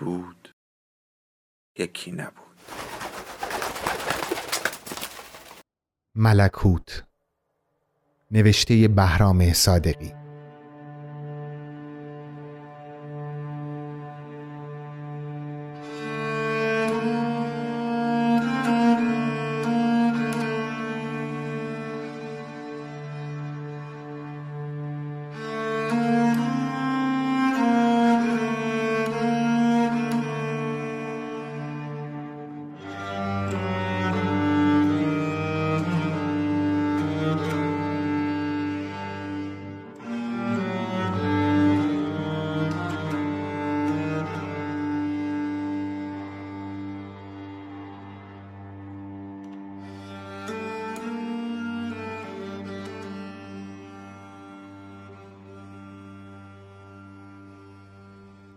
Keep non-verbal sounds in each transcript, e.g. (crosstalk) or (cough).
بود یکی نبود. ملکوت نوشته بهرام صادقی.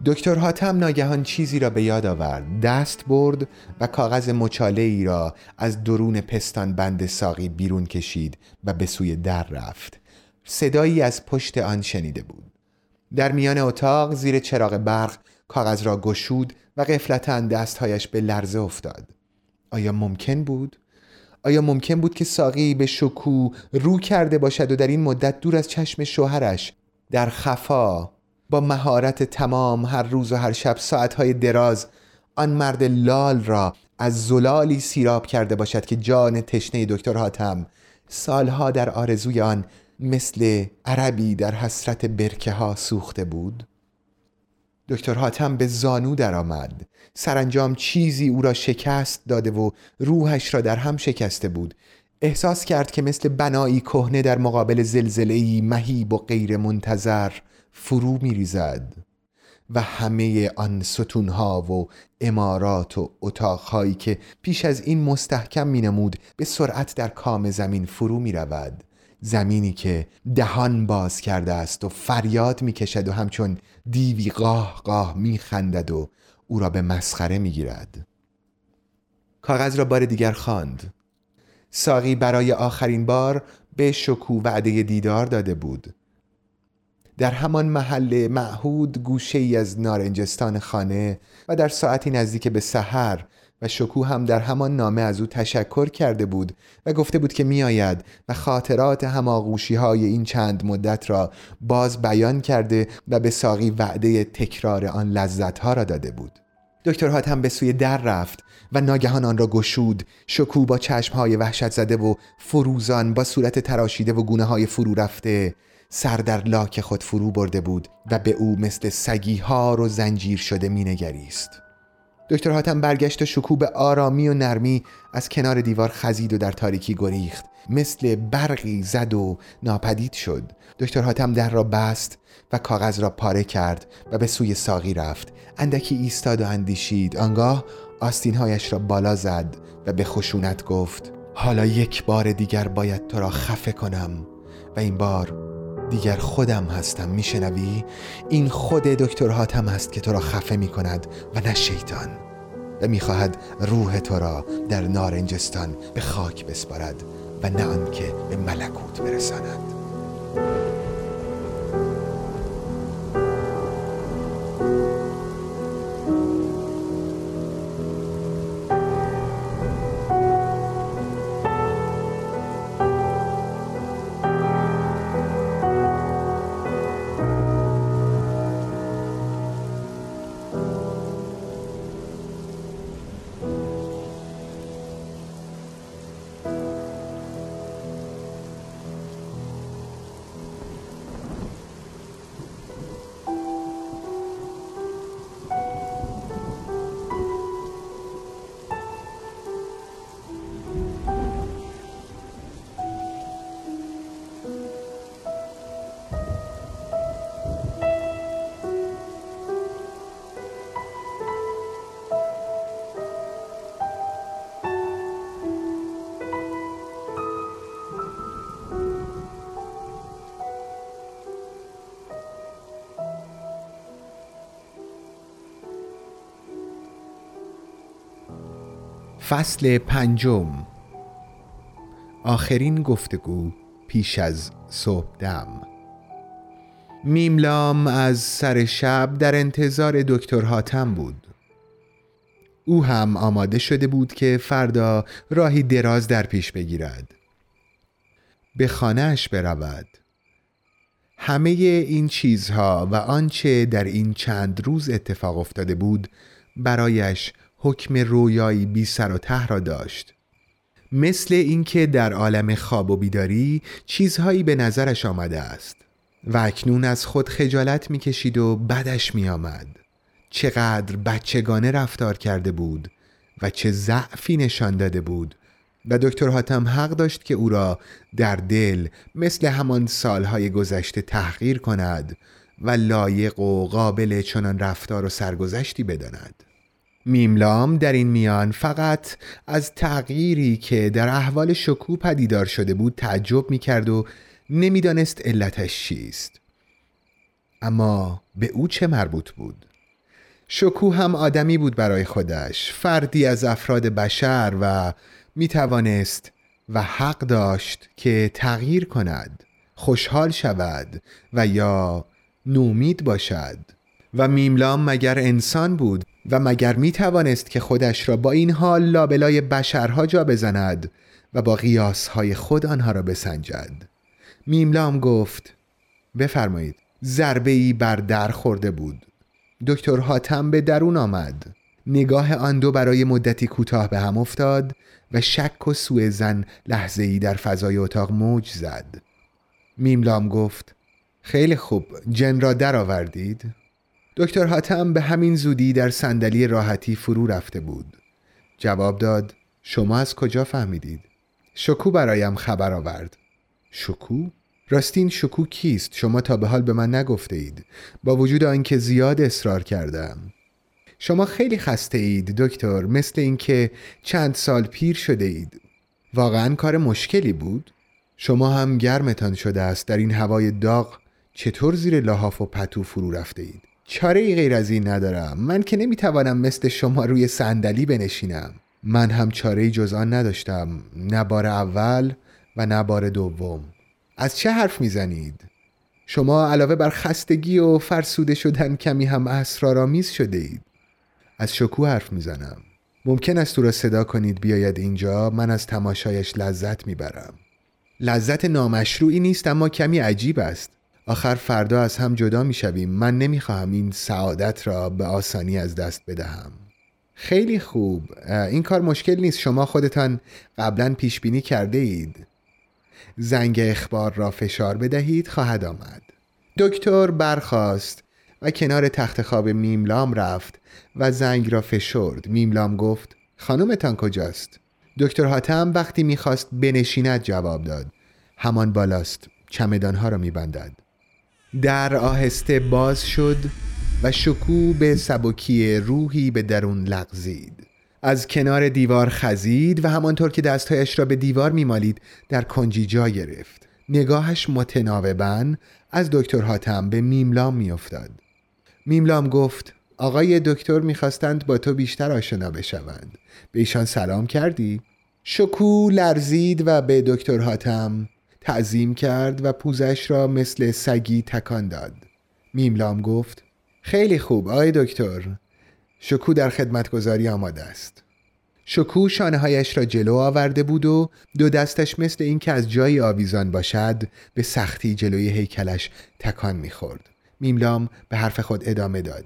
دکتر حاتم ناگهان چیزی را به یاد آورد. دست برد و کاغذ مچاله ای را از درون پستان بند ساقی بیرون کشید و به سوی در رفت. صدایی از پشت آن شنیده بود. در میان اتاق زیر چراغ برق کاغذ را گشود و قفلتا دستهایش به لرزه افتاد. آیا ممکن بود؟ آیا ممکن بود که ساقی به شکو رو کرده باشد و در این مدت دور از چشم شوهرش در خفا با مهارت تمام هر روز و هر شب ساعتهای دراز آن مرد لال را از زلالی سیراب کرده باشد که جان تشنه دکتر حاتم سالها در آرزوی آن مثل عربی در حسرت برکه ها سوخته بود. دکتر حاتم به زانو درآمد. سرانجام چیزی او را شکست داده و روحش را در هم شکسته بود. احساس کرد که مثل بنایی کهنه در مقابل زلزله‌ای مهیب و غیر منتظر فرو می ریزد و همه آن ستونها و امارات و اتاقهایی که پیش از این مستحکم می نمود به سرعت در کام زمین فرو می رود زمینی که دهان باز کرده است و فریاد می کشد و همچون دیوی قاه قاه می خندد و او را به مسخره می گیرد کاغذ را بار دیگر خواند. ساقی برای آخرین بار به شکو وعده دیدار داده بود. در همان محل معهود گوشه ای از نارنجستان خانه و در ساعتی نزدیک به سحر و شکو هم در همان نامه از او تشکر کرده بود و گفته بود که میآید و خاطرات هماغوشی های این چند مدت را باز بیان کرده و به ساقی وعده تکرار آن لذت ها را داده بود. دکتر هم به سوی در رفت و ناگهان آن را گشود. شکو با چشم های وحشت زده و فروزان با صورت تراشیده و گونه های فرو رفته سر در لاک خود فرو برده بود و به او مثل سگی ها و زنجیر شده مینگریست دکتر حاتم برگشت و شکوه به آرامی و نرمی از کنار دیوار خزید و در تاریکی گریخت. مثل برقی زد و ناپدید شد. دکتر حاتم در را بست و کاغذ را پاره کرد و به سوی ساقی رفت. اندکی ایستاد و اندیشید. آنگاه آستینهایش را بالا زد و به خشونت گفت حالا یک بار دیگر باید تو را خفه کنم. و این بار دیگر خودم هستم میشنوی؟ این خود دکتر حاتم است که تو را خفه می کند و نه شیطان. و می‌خواهد روح تو را در نارنجستان به خاک بسپارد و نه آنکه به ملکوت برساند. فصل پنجم. آخرین گفتگو پیش از صبح دم. میملام از سر شب در انتظار دکتر حاتم بود. او هم آماده شده بود که فردا راهی دراز در پیش بگیرد. به خانهش برود. همه این چیزها و آنچه در این چند روز اتفاق افتاده بود برایش حکم رویایی بی سر و ته را داشت. مثل اینکه در عالم خواب و بیداری چیزهایی به نظرش آمده است و اکنون از خود خجالت می‌کشید و بدش میآمد. چقدر بچگانه رفتار کرده بود و چه ضعفی نشان داده بود و دکتر حاتم حق داشت که او را در دل مثل همان سالهای گذشته تحقیر کند و لایق و قابل چنان رفتار و سرگذشتی بداند. میملام در این میان فقط از تغییری که در احوال شکو پدیدار شده بود تعجب می کرد و نمی‌دانست علتش چیست. اما به او چه مربوط بود؟ شکو هم آدمی بود برای خودش فردی از افراد بشر و می توانست و حق داشت که تغییر کند خوشحال شود و یا نومید باشد. و میملام مگر انسان بود؟ و مگر می توانست که خودش را با این حال لابلای بشرها جا بزند و با قیاسهای خود آنها را بسنجد؟ میملام گفت بفرمایید ضربه ای بر در خورده بود. دکتر حاتم به درون آمد. نگاه آن دو برای مدتی کوتاه به هم افتاد و شک و سوء زن لحظه ای در فضای اتاق موج زد. میملام گفت خیلی خوب جن را درآوردید. دکتر حاتم به همین زودی در صندلی راحتی فرو رفته بود. جواب داد شما از کجا فهمیدید؟ شکو برایم خبر آورد. شکو راستین شکو کیست؟ شما تا به حال به من نگفته اید با وجود آنکه زیاد اصرار کردم. شما خیلی خسته اید دکتر مثل اینکه چند سال پیر شده اید واقعا کار مشکلی بود؟ شما هم گرمتان شده است در این هوای داغ چطور زیر لحاف و پتو فرو رفته اید چاره ای غیر از این ندارم. من که نمی‌توانم مثل شما روی صندلی بنشینم. من هم چاره جز آن نداشتم. نه بار اول و نه بار دوم. از چه حرف می‌زنید؟ شما علاوه بر خستگی و فرسوده شدن کمی هم اسرارآمیز شده اید از شکوه حرف می‌زنم. ممکن است او را صدا کنید بیاید اینجا. من از تماشایش لذت می‌برم. لذت نامشروعی نیست اما کمی عجیب است. آخر فردا از هم جدا می‌شویم من نمی‌خواهم این سعادت را به آسانی از دست بدهم. خیلی خوب. این کار مشکل نیست. شما خودتان قبلا پیش بینی کرده اید. زنگ اخبار را فشار بدهید خواهد آمد. دکتر برخاست و کنار تخت خواب میملام رفت و زنگ را فشرد. میملام گفت خانومتان کجاست؟ دکتر حاتم وقتی می‌خواست بنشیند جواب داد. همان بالاست. چمدانها را میبندد. در آهسته باز شد و شکو به سبکی روحی به درون لغزید. از کنار دیوار خزید و همانطور که دستهایش را به دیوار میمالید در کنجی جا گرفت. نگاهش متناوبا از دکتر حاتم به میملام میافتاد. میملام گفت آقای دکتر می‌خواستند با تو بیشتر آشنا بشوند. به ایشان سلام کردی؟ شکو لرزید و به دکتر حاتم تعظیم کرد و پوزش را مثل سگی تکان داد. میملام گفت خیلی خوب آقای دکتر. شکو در خدمتگذاری آماده است. شکو شانه هایش را جلو آورده بود و دو دستش مثل اینکه از جایی آویزان باشد به سختی جلوی هیکلش تکان می‌خورد. میملام به حرف خود ادامه داد.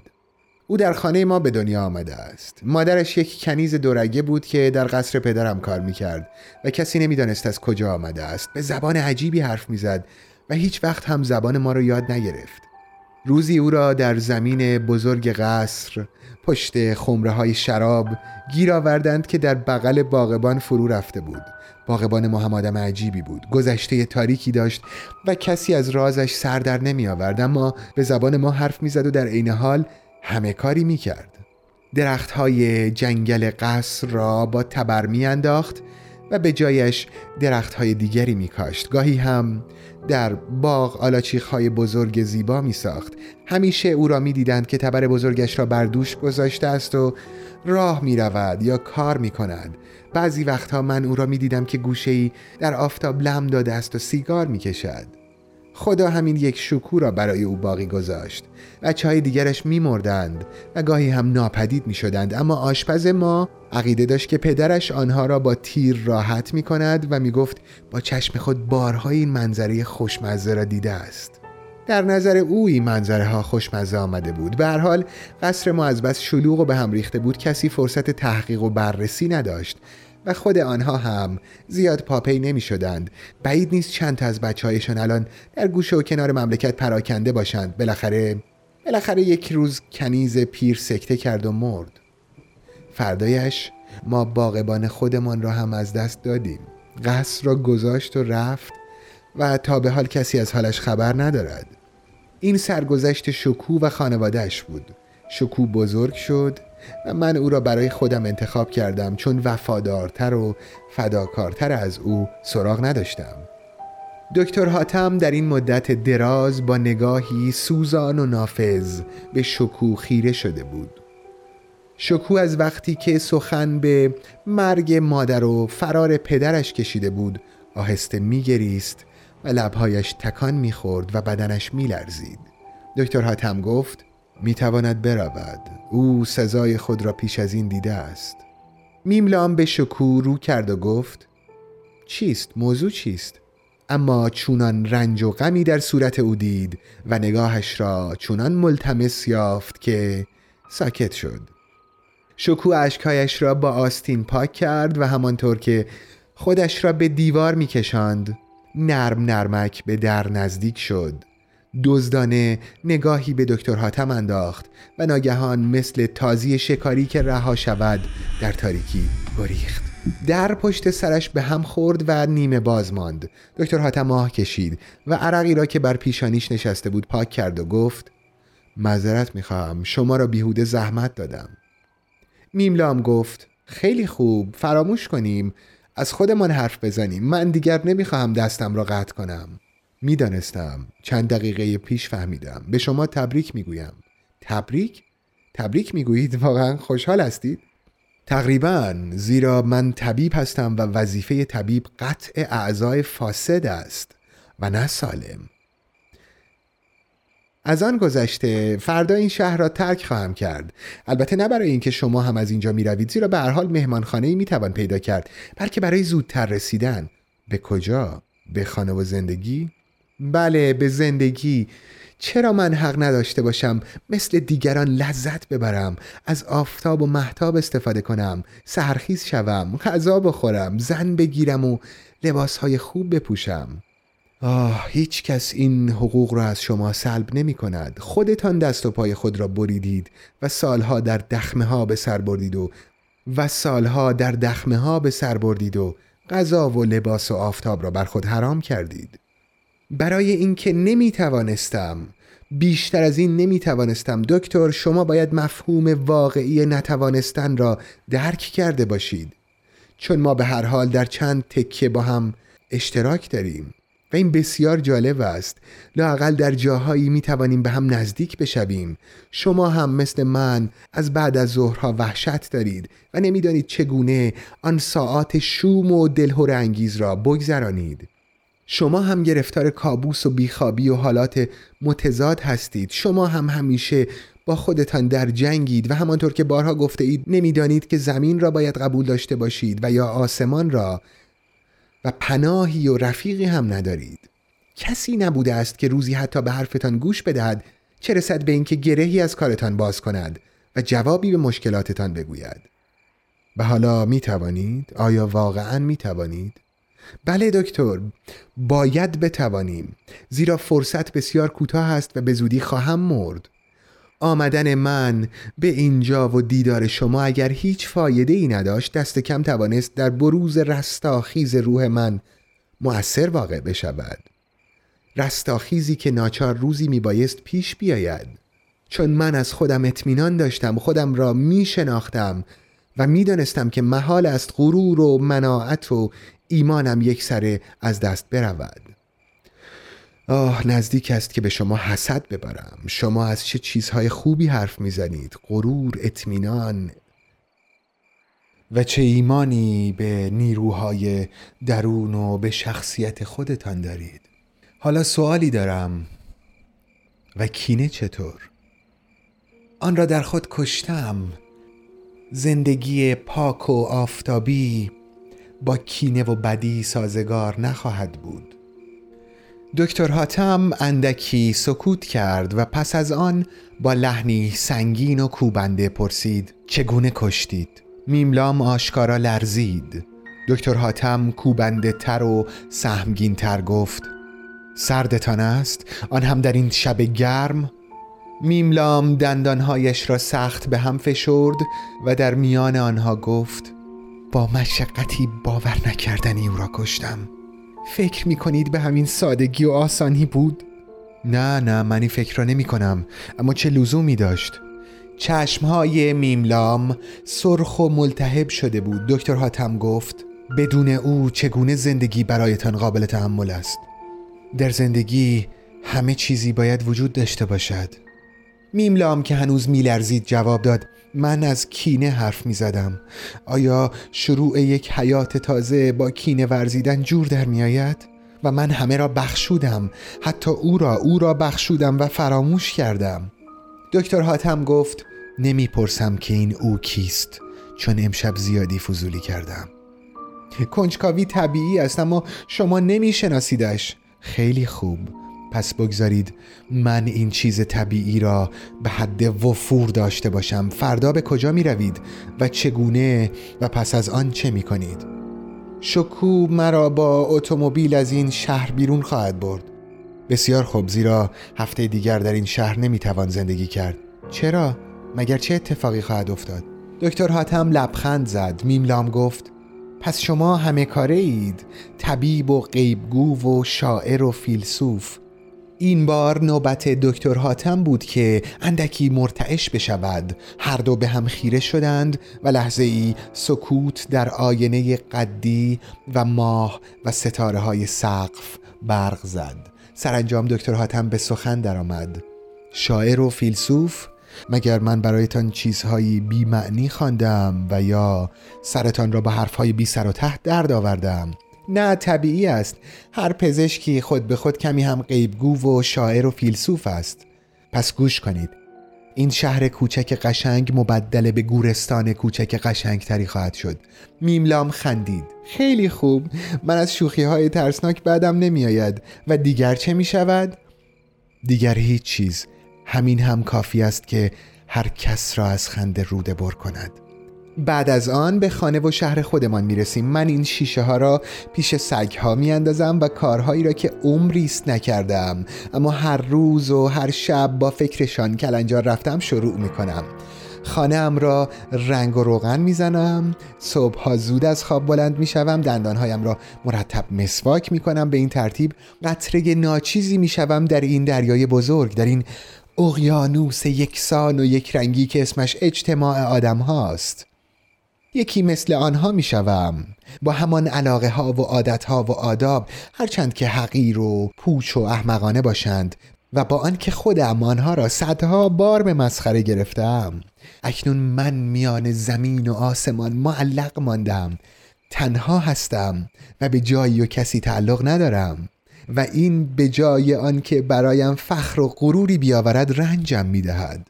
او در خانه ما به دنیا آمده است. مادرش یک کنیز دورگه بود که در قصر پدرم کار می‌کرد و کسی نمی‌دانست از کجا آمده است. به زبان عجیبی حرف می‌زد و هیچ وقت هم زبان ما را یاد نگرفت. روزی او را در زمین بزرگ قصر پشت خمره های شراب گیر آوردند که در بغل باغبان فرو رفته بود. باغبان ما هم آدم عجیبی بود. گذشته تاریکی داشت و کسی از رازش سر در نمی آورد اما به زبان ما حرف می‌زد و در عین حال همه کاری می کرد درخت های جنگل قصر را با تبر می انداخت و به جایش درخت های دیگری می کاشت گاهی هم در باغ آلاچیخ های بزرگ زیبا می ساخت همیشه او را می دیدند که تبر بزرگش را بر دوش گذاشته است و راه می رود یا کار می کند بعضی وقتها من او را می دیدم که گوشه در آفتاب لم داده است و سیگار می کشد خدا همین یک شکو را برای او باقی گذاشت بچه های دیگرش میمردند و گاهی هم ناپدید می شدند اما آشپز ما عقیده داشت که پدرش آنها را با تیر راحت می کند و می گفت با چشم خود بارهای این منظره خوشمزه را دیده است. در نظر او این منظره ها خوشمزه آمده بود. به هر حال قصر ما از بس شلوغ و به هم ریخته بود. کسی فرصت تحقیق و بررسی نداشت. و خود آنها هم زیاد پاپی نمی شدند بعید نیست چند تا از بچه هایشان الان در گوشه و کنار مملکت پراکنده باشند. بالاخره بالاخره یک روز کنیز پیر سکته کرد و مرد. فردایش ما باغبان خودمان را هم از دست دادیم. قصر را گذاشت و رفت و تا به حال کسی از حالش خبر ندارد. این سرگذشت شکو و خانوادهش بود. شکو بزرگ شد و من او را برای خودم انتخاب کردم چون وفادارتر و فداکارتر از او سراغ نداشتم. دکتر حاتم در این مدت دراز با نگاهی سوزان و نافذ به شکو خیره شده بود. شکو از وقتی که سخن به مرگ مادر و فرار پدرش کشیده بود آهسته میگریست و لبهایش تکان می‌خورد و بدنش میلرزید. دکتر حاتم گفت می‌تواند برود. او سزای خود را پیش از این دیده است. میملام به شکو رو کرد و گفت چیست؟ موضوع چیست؟ اما چونان رنج و غمی در صورت او دید و نگاهش را چونان ملتمس یافت که ساکت شد. شکو اشکایش را با آستین پاک کرد و همانطور که خودش را به دیوار میکشاند نرم نرمک به در نزدیک شد. دزدانه نگاهی به دکتر حاتم انداخت و ناگهان مثل تازی شکاری که رها شود در تاریکی گریخت. در پشت سرش به هم خورد و نیمه باز ماند. دکتر حاتم آه کشید و عرقی را که بر پیشانیش نشسته بود پاک کرد و گفت معذرت می‌خواهم شما را بیهوده زحمت دادم. میملام گفت خیلی خوب فراموش کنیم از خودمان حرف بزنیم. من دیگر نمی‌خواهم دستم را قطع کنم. می‌دانستم. چند دقیقه پیش فهمیدم. به شما تبریک می‌گویم. تبریک؟ تبریک می‌گویید؟ (laughs) واقعا خوشحال هستید؟ تقریبا زیرا من طبیب هستم و وظیفه طبیب قطع اعضای فاسد است و نه سالم. از آن گذشته فردا این شهر را ترک خواهم کرد. البته نه برای اینکه شما هم از اینجا می روید زیرا به هر حال مهمانخانه ای می توان پیدا کرد. بلکه برای زودتر رسیدن. به کجا؟ به خانه و زندگی؟ بله به زندگی. چرا من حق نداشته باشم مثل دیگران لذت ببرم از آفتاب و محتاب استفاده کنم سرخیز شوم غذا بخورم زن بگیرم و لباسهای خوب بپوشم؟ آه هیچ کس این حقوق را از شما سلب نمی کند. خودتان دست و پای خود را بریدید و سالها در دخمه ها به سر بردید و و سالها در دخمه ها به سر بردید و غذا و لباس و آفتاب را بر خود حرام کردید. برای اینکه نمی توانستم بیشتر از این نمی توانستم دکتر شما باید مفهوم واقعی نتوانستن را درک کرده باشید. چون ما به هر حال در چند تکه با هم اشتراک داریم و این بسیار جالب است. لاقل در جاهایی می توانیم به هم نزدیک بشویم. شما هم مثل من از بعد از ظهرها وحشت دارید و نمی‌دانید چگونه آن ساعات شوم و دلهور انگیز را بگذرانید. شما هم گرفتار کابوس و بیخوابی و حالات متضاد هستید شما هم همیشه با خودتان در جنگید و همانطور که بارها گفته اید نمی‌دانید که زمین را باید قبول داشته باشید و یا آسمان را و پناهی و رفیقی هم ندارید کسی نبوده است که روزی حتی به حرفتان گوش بدهد چه رسد به اینکه گرهی از کارتان باز کند و جوابی به مشکلاتتان بگوید و حالا می توانید؟ آیا واقعا می توانید؟ بله دکتر باید بتوانیم زیرا فرصت بسیار کوتاه است و به زودی خواهم مرد. آمدن من به اینجا و دیدار شما اگر هیچ فایده ای نداشت دست کم توانست در بروز رستاخیز روح من مؤثر واقع بشود. رستاخیزی که ناچار روزی میبایست پیش بیاید. چون من از خودم اطمینان داشتم خودم را می شناختم و می‌دانستم که محال است غرور و مناعت و ایمانم یک سره از دست برود. آه نزدیک است که به شما حسد ببرم. شما از چه چیزهای خوبی حرف می‌زنید؟ غرور اطمینان. و چه ایمانی به نیروهای درون و به شخصیت خودتان دارید؟ حالا سوالی دارم. و کینه چطور؟ آن را در خود کشتم. زندگی پاک و آفتابی با کینه و بدی سازگار نخواهد بود. دکتر حاتم اندکی سکوت کرد و پس از آن با لحنی سنگین و کوبنده پرسید چگونه کشتید؟ میملام آشکارا لرزید. دکتر حاتم کوبنده تر و سهمگین تر گفت سردتان است؟ آن هم در این شب گرم؟ میملام دندانهایش را سخت به هم فشرد و در میان آنها گفت با مشقتی باور نکردنی او را کشتم. فکر می کنید به همین سادگی و آسانی بود؟ نه نه من این فکر را نمی کنم اما چه لزومی داشت؟ چشمهای میملام سرخ و ملتهب شده بود. دکتر حاتم گفت بدون او چگونه زندگی برایتان قابل تحمل است؟ در زندگی همه چیزی باید وجود داشته باشد. میملام که هنوز میلرزید جواب داد من از کینه حرف می زدم آیا شروع یک حیات تازه با کینه ورزیدن جور در می آید؟ و من همه را بخشودم حتی او را او را بخشودم و فراموش کردم. دکتر حاتم گفت نمی‌پرسم که این او کیست چون امشب زیادی فضولی کردم. کنجکاوی طبیعی است اما شما نمیشناسیدش. خیلی خوب. پس بگذارید من این چیز طبیعی را به حد وفور داشته باشم. فردا به کجا می روید و چگونه و پس از آن چه می کنید؟ شکو مرا با اتومبیل از این شهر بیرون خواهد برد. بسیار خوب زیرا هفته دیگر در این شهر نمی توان زندگی کرد. چرا؟ مگر چه اتفاقی خواهد افتاد؟ دکتر حاتم لبخند زد. میملام گفت پس شما همه کاره اید طبیب و غیبگو و شاعر و فیلسوف. این بار نوبت دکتر حاتم بود که اندکی مرتعش بشود. هر دو به هم خیره شدند و لحظه ای سکوت در آینه قدی و ماه و ستاره های سقف برق زد. سرانجام دکتر حاتم به سخن درآمد. شاعر و فیلسوف مگر من برایتان چیزهایی بی معنی خواندم و یا سرتان را با حرفهای بی سر و ته درد آوردم؟ نه طبیعی است. هر پزشکی خود به خود کمی هم غیبگو و شاعر و فیلسوف است. پس گوش کنید. این شهر کوچک قشنگ مبدل به گورستان کوچک قشنگ تری خواهد شد. میملام خندید. خیلی خوب. من از شوخی های ترسناک بعدم نمی آید و دیگر چه می شود؟ دیگر هیچ چیز. همین هم کافی است که هر کس را از خنده روده بر کند. بعد از آن به خانه و شهر خودمان می رسیم من این شیشه ها را پیش سگ ها می اندازم و کارهایی را که عمریست نکردم. اما هر روز و هر شب با فکرشان کلنجار رفتم شروع می کنم خانه ام را رنگ و روغن می‌زنم. صبح ها زود از خواب بلند می شوم دندانهایم را مرتب مسواک می کنم به این ترتیب قطره ناچیزی می شوم در این دریای بزرگ در این اقیانوس یکسان و یک رنگی که اسمش اجتماع آدم هاست. یکی مثل آنها می شوم با همان علاقه ها و عادت ها و آداب هرچند که حقیر و پوچ و احمقانه باشند و با آنکه خودم آنها را صدها بار به مسخره گرفتم. اکنون من میان زمین و آسمان معلق ماندم. تنها هستم و به جایی و کسی تعلق ندارم. و این به جای آنکه برایم فخر و غروری بیاورد رنجم می‌دهد.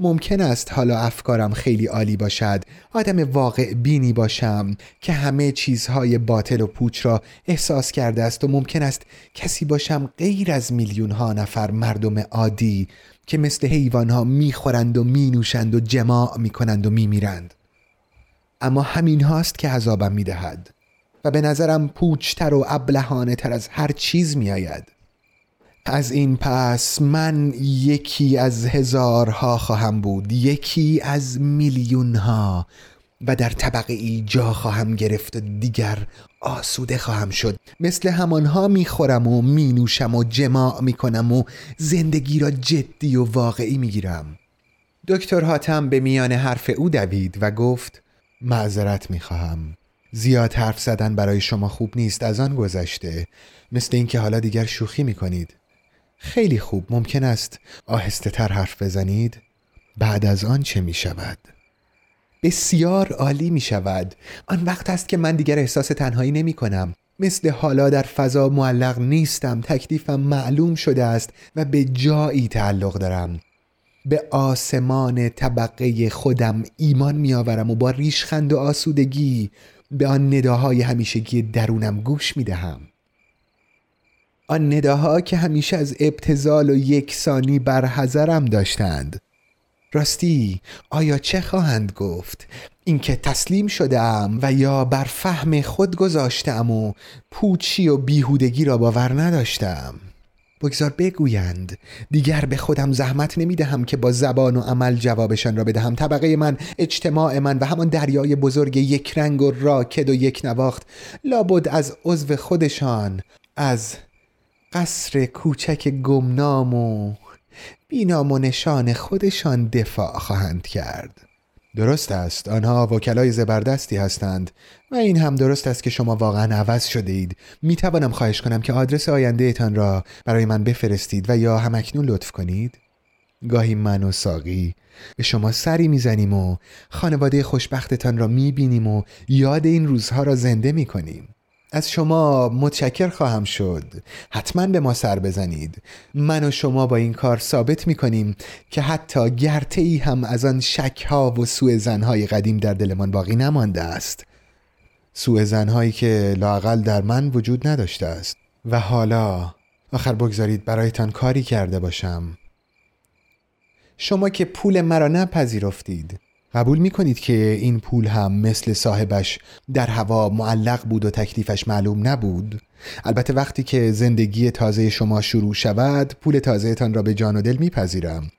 ممکن است حالا افکارم خیلی عالی باشد. آدم واقع بینی باشم که همه چیزهای باطل و پوچ را احساس کرده است و ممکن است کسی باشم غیر از میلیون ها نفر مردم عادی که مثل حیوان ها می‌خورند و مینوشند و جماع می‌کنند و میمیرند. اما همین هاست که عذابم می‌دهد و به نظرم پوچتر و ابلهانه تر از هر چیز میآید. از این پس من یکی از هزارها خواهم بود یکی از میلیون ها و در طبقه ای جا خواهم گرفت و دیگر آسوده خواهم شد. مثل همانها می‌خورم و مینوشم و جماع می‌کنم و زندگی را جدی و واقعی می‌گیرم دکتر حاتم به میان حرف او دوید و گفت معذرت می‌خواهم زیاد حرف زدن برای شما خوب نیست از آن گذشته. مثل اینکه حالا دیگر شوخی می‌کنید خیلی خوب ممکن است آهسته تر حرف بزنید. بعد از آن چه می شود؟ بسیار عالی می شود. آن وقت است که من دیگر احساس تنهایی نمی کنم. مثل حالا در فضا معلق نیستم تکلیفم معلوم شده است و به جایی تعلق دارم. به آسمان طبقه خودم ایمان میآورم و با ریشخند و آسودگی به آن نداهای همیشگی درونم گوش می دهم. آن نداها که همیشه از ابتزال و یکسانی بر حذرم داشتند. راستی آیا چه خواهند گفت؟ اینکه تسلیم شدم و یا بر فهم خود گذاشتم و پوچی و بیهودگی را باور نداشتم بگذار بگویند دیگر به خودم زحمت نمی دهم که با زبان و عمل جوابشان را بدهم. طبقه من اجتماع من و همان دریای بزرگ یک رنگ و راکد و یک نواخت لابد از عضو خودشان از قصر کوچک گمنام و بینام و نشان خودشان دفاع خواهند کرد. درست است آنها وکلای زبردستی هستند و این هم درست است که شما واقعا عوض شده اید می توانم خواهش کنم که آدرس آینده تان را برای من بفرستید و یا همکنون لطف کنید. گاهی من و ساقی به شما سری می‌زنیم و خانواده خوشبختتان را می بینیم و یاد این روزها را زنده می کنیم از شما متشکر خواهم شد. حتما به ما سر بزنید. من و شما با این کار ثابت می کنیم که حتی گرته ای هم از آن شک ها و سوء زنهای قدیم در دلمان باقی نمانده است. سوء زنهایی که لاقل در من وجود نداشته است. و حالا آخر بگذارید برایتان کاری کرده باشم. شما که پول مرا نپذیرفتید. قبول می کنید که این پول هم مثل صاحبش در هوا معلق بود و تکلیفش معلوم نبود؟ البته وقتی که زندگی تازه شما شروع شود پول تازهتان را به جان و دل میپذیرم.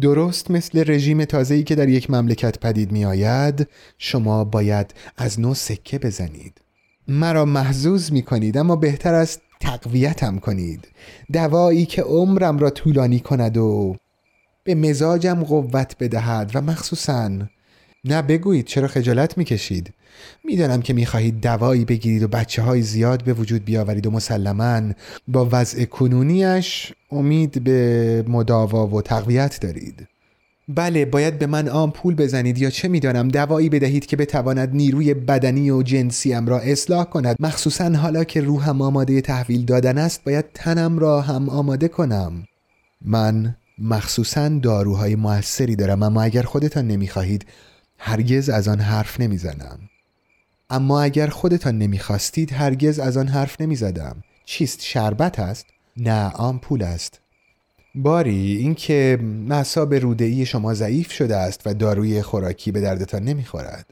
درست مثل رژیم تازه‌ای که در یک مملکت پدید می آید شما باید از نو سکه بزنید. مرا محزوز می کنید اما بهتر است تقویتم کنید. دوایی که عمرم را طولانی کند و به مزاجم قوت بدهد و مخصوصا نه بگویید چرا خجالت می‌کشید. می‌دانم که می‌خواهید دوایی بگیرید و بچه های زیاد به وجود بیاورید و مسلما با وضع کنونیش امید به مداوا و تقویت دارید. بله باید به من آن پول بزنید یا چه می‌دانم؟ دوایی بدهید که بتواند نیروی بدنی و جنسیم را اصلاح کند. مخصوصا حالا که روحم آماده تحویل دادن است باید تنم را هم آماده کنم. من مخصوصا داروهای موثری دارم اما اگر خودتان نمی‌خواهید هرگز از آن حرف نمی‌زنم. اما اگر خودتان نمی‌خواستید هرگز از آن حرف نمی‌زدم. چیست؟ شربت است؟ نه آن پول است. باری اینکه مصاب رودعی شما ضعیف شده است و داروی خوراکی به دردتان نمی‌خورد.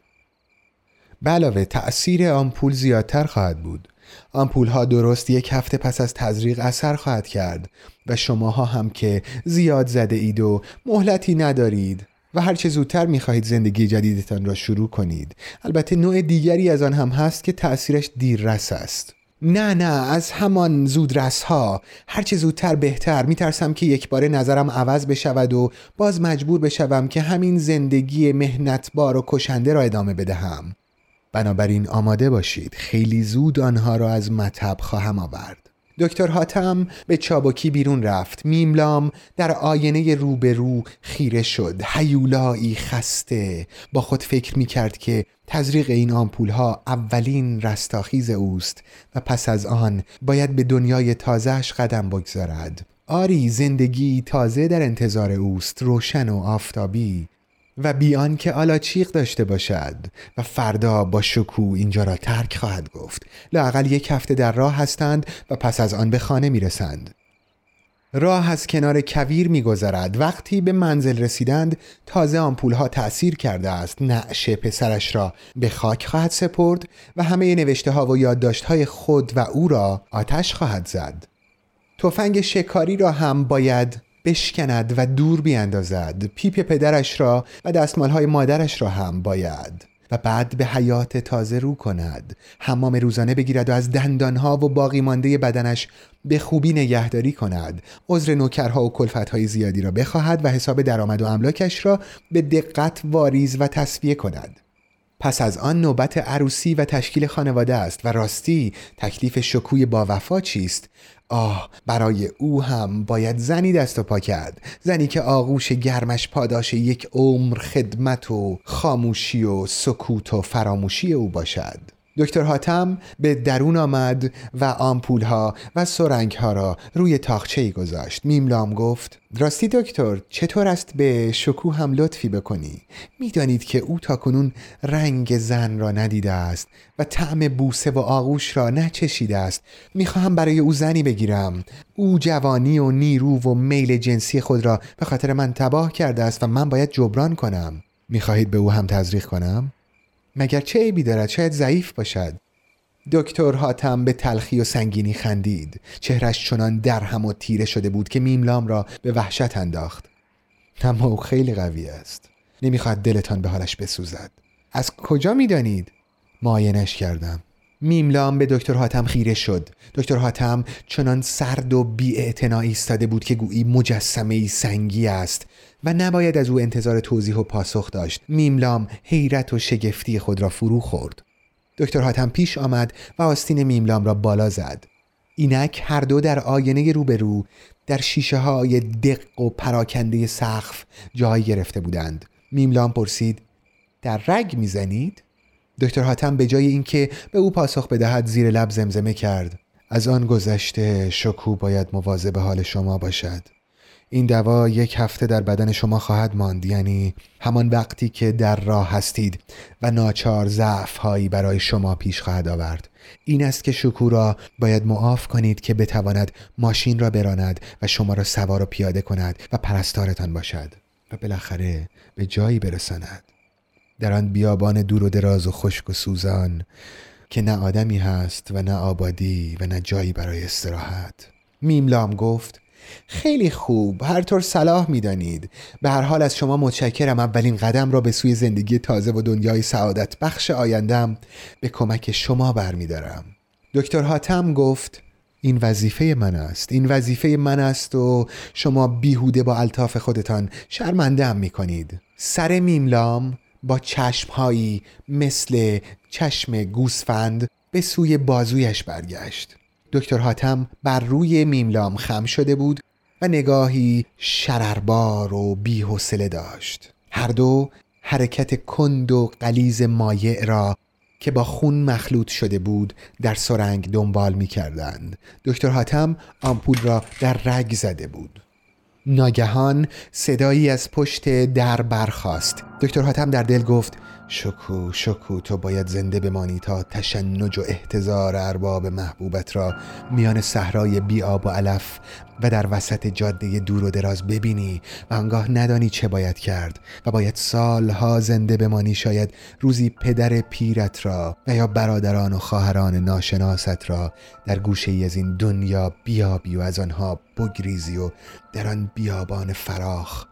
به علاوه تأثیر آمپول زیادتر خواهد بود. آمپول ها درست یک هفته پس از تزریق اثر خواهد کرد. و شماها هم که زیاد زده اید و مهلتی ندارید و هرچه زودتر می‌خواهید زندگی جدیدتان را شروع کنید. البته نوع دیگری از آن هم هست که تأثیرش دیررس است. نه نه از همان زودرس ها هرچه زودتر بهتر. میترسم که یک بار نظرم عوض بشود و باز مجبور بشوم که همین زندگی مهنتبار و کشنده را ادامه بدهم. بنابراین آماده باشید. خیلی زود آنها را از مطب خواهم آورد. دکتر حاتم به چابکی بیرون رفت. میملام در آینه روبرو خیره شد. هیولایی خسته. با خود فکر می کرد که تزریق این آمپول ها اولین رستاخیز اوست و پس از آن باید به دنیای تازهش قدم بگذارد. آری زندگی تازه در انتظار اوست. روشن و آفتابی. و بیان که آلاچیق داشته باشد و فردا با شکو اینجا را ترک خواهد گفت. لاقل یک هفته در راه هستند و پس از آن به خانه می رسند. راه از کنار کویر میگذرد. وقتی به منزل رسیدند تازه آمپول ها تأثیر کرده است. نعش پسرش را به خاک خواهد سپرد و همه نوشته ها و یادداشت های خود و او را آتش خواهد زد. تفنگ شکاری را هم باید بشکند و دور بیاندازد پیپ پدرش را و دستمالهای مادرش را هم باید و بعد به حیات تازه رو کند. حمام روزانه بگیرد و از دندانها و باقی مانده بدنش به خوبی نگهداری کند. عذر نوکرها و کلفتهای زیادی را بخواهد و حساب درآمد و املاکش را به دقت واریز و تصفیه کند. پس از آن نوبت عروسی و تشکیل خانواده است و راستی تکلیف شکوی با وفا چیست؟ آه برای او هم باید زنی دست و پا کرد. زنی که آغوش گرمش پاداش یک عمر خدمت و خاموشی و سکوت و فراموشی او باشد. دکتر حاتم به درون آمد و آمپول ها و سرنگ ها را روی تاخچه گذاشت. میملام گفت راستی دکتر چطور است به شکو هم لطفی بکنی؟ می‌دانید که او تاکنون رنگ زن را ندیده است و طعم بوسه و آغوش را نچشیده است. می‌خواهم برای او زنی بگیرم. او جوانی و نیرو و میل جنسی خود را به خاطر من تباه کرده است و من باید جبران کنم. می‌خواهید به او هم تزریق کنم؟ مگر چه عیبی دارد؟ شاید ضعیف باشد. دکتر حاتم به تلخی و سنگینی خندید. چهرش چنان درهم و تیره شده بود که میملام را به وحشت انداخت. اما او خیلی قوی است. نمی‌خواد دلتان به حالش بسوزد. از کجا می‌دانید؟ معاینش کردم. میملام به دکتر حاتم خیره شد. دکتر حاتم چنان سرد و بی ایستاده بود که گویی مجسمه سنگی است. و نباید از او انتظار توضیح و پاسخ داشت. میملام حیرت و شگفتی خود را فرو خورد. دکتر حاتم پیش آمد و آستین میملام را بالا زد. اینک هر دو در آینه روبرو در شیشه های دق و پراکنده سقف جای گرفته بودند. میملام پرسید در رگ می‌زنید؟ دکتر حاتم به جای اینکه به او پاسخ بدهد زیر لب زمزمه کرد. از آن گذشته شکو باید مواظب حال شما باشد. این دوا یک هفته در بدن شما خواهد ماند یعنی همان وقتی که در راه هستید و ناچار ضعف هایی برای شما پیش خواهد آورد. این است که شکو را باید معاف کنید که بتواند ماشین را براند و شما را سوار و پیاده کند و پرستارتان باشد و بالاخره به جایی برساند. در آن بیابان دور و دراز و خشک و سوزان که نه آدمی هست و نه آبادی و نه جایی برای استراحت. میملام گفت خیلی خوب. هر طور صلاح می‌دانید. به هر حال از شما متشکرم. اولین قدم را به سوی زندگی تازه و دنیای سعادت بخش آیندم به کمک شما برمیدارم. دکتر حاتم گفت این وظیفه من است. این وظیفه من است و شما بیهوده با الطاف خودتان شرمنده هم می کنید سر میملام با چشمهایی مثل چشم گوسفند به سوی بازویش برگشت. دکتر حاتم بر روی میملام خم شده بود و نگاهی شرربار و بیحوصله داشت. هر دو حرکت کند و قلیز مایع را که با خون مخلوط شده بود در سرنگ دنبال می کردند. دکتر حاتم آمپول را در رگ زده بود. ناگهان صدایی از پشت در برخاست. دکتر حاتم در دل گفت شکو شکو تو باید زنده بمانی تا تشنج و احتضار ارباب محبوبت را میان صحرای بی آب و علف و در وسط جاده دور و دراز ببینی و آنگاه ندانی چه باید کرد و باید سالها زنده بمانی شاید روزی پدر پیرت را و یا برادران و خواهران ناشناست را در گوشه ای از این دنیا بیابی و از آنها بگریزی و در آن بیابان فراخ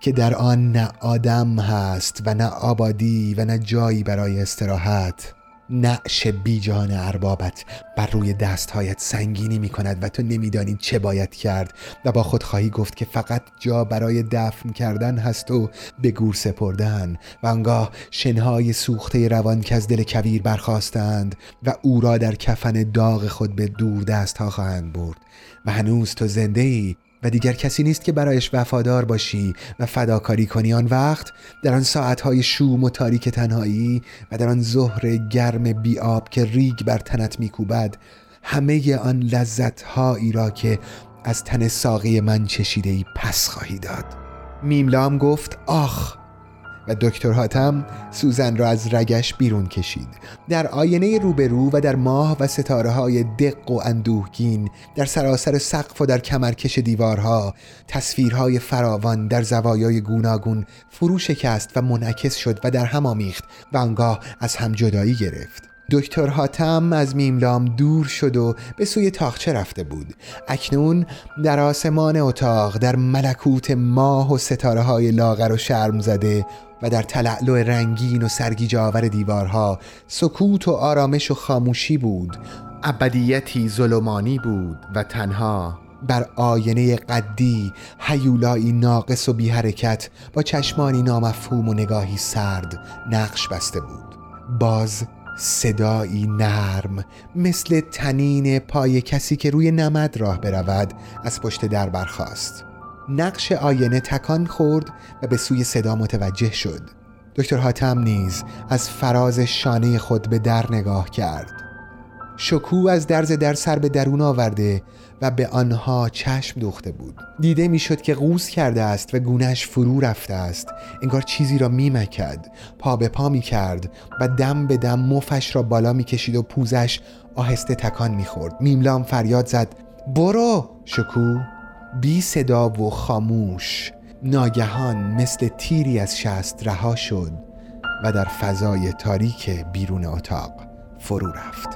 که در آن نه آدم هست و نه آبادی و نه جایی برای استراحت. نعش بیجان اربابت بر روی دستهایت سنگینی می کند و تو نمیدانی چه باید کرد و با خود خواهی گفت که فقط جا برای دفن کردن هست و به گور سپردن و انگاه شنهای سوخته روان که از دل کویر برخواستند و او را در کفن داغ خود به دور دست ها خواهند برد و هنوز تو زنده ای و دیگر کسی نیست که برایش وفادار باشی و فداکاری کنی آن وقت در آن ساعتهای شوم و تاریک تنهایی و در آن ظهر گرم بیاب که ریگ بر تنت میکوبد همه آن لذتهایی را که از تن ساقی من چشیده ای پس خواهی داد. میملام گفت آخ! و دکتر حاتم سوزن را از رگش بیرون کشید. در آینه روبرو و در ماه و ستاره های دق و اندوهگین در سراسر سقف و در کمرکش دیوارها تصویرهای فراوان در زوایای گوناگون فرو شکست و منعکس شد و در هم آمیخت و آنگاه از هم جدایی گرفت. دکتر حاتم از میملام دور شد و به سوی تاخچه رفته بود. اکنون در آسمان اتاق در ملکوت ماه و ستاره های لاغر و شرم زده و در تلعلع رنگین و سرگیج آور دیوارها سکوت و آرامش و خاموشی بود. ابدیتی ظلمانی بود و تنها بر آینه قدی حیولایی ناقص و بی حرکت با چشمانی نامفهوم و نگاهی سرد نقش بسته بود. باز صدایی نرم مثل تنین پای کسی که روی نمد راه برود از پشت در برخاست. نقش آینه تکان خورد و به سوی صدا متوجه شد. دکتر حاتم نیز از فراز شانه خود به در نگاه کرد. شکو از درز در سر به درون آورده و به آنها چشم دوخته بود. دیده می‌شد که قوز کرده است و گونش فرو رفته است. انگار چیزی را میمکد. پا به پا می کرد و دم به دم مفش را بالا می‌کشید و پوزش آهسته تکان می‌خورد. میملام فریاد زد برو! شکو. بی صدا و خاموش. ناگهان مثل تیری از شست رها شد و در فضای تاریک بیرون اتاق فرو رفت.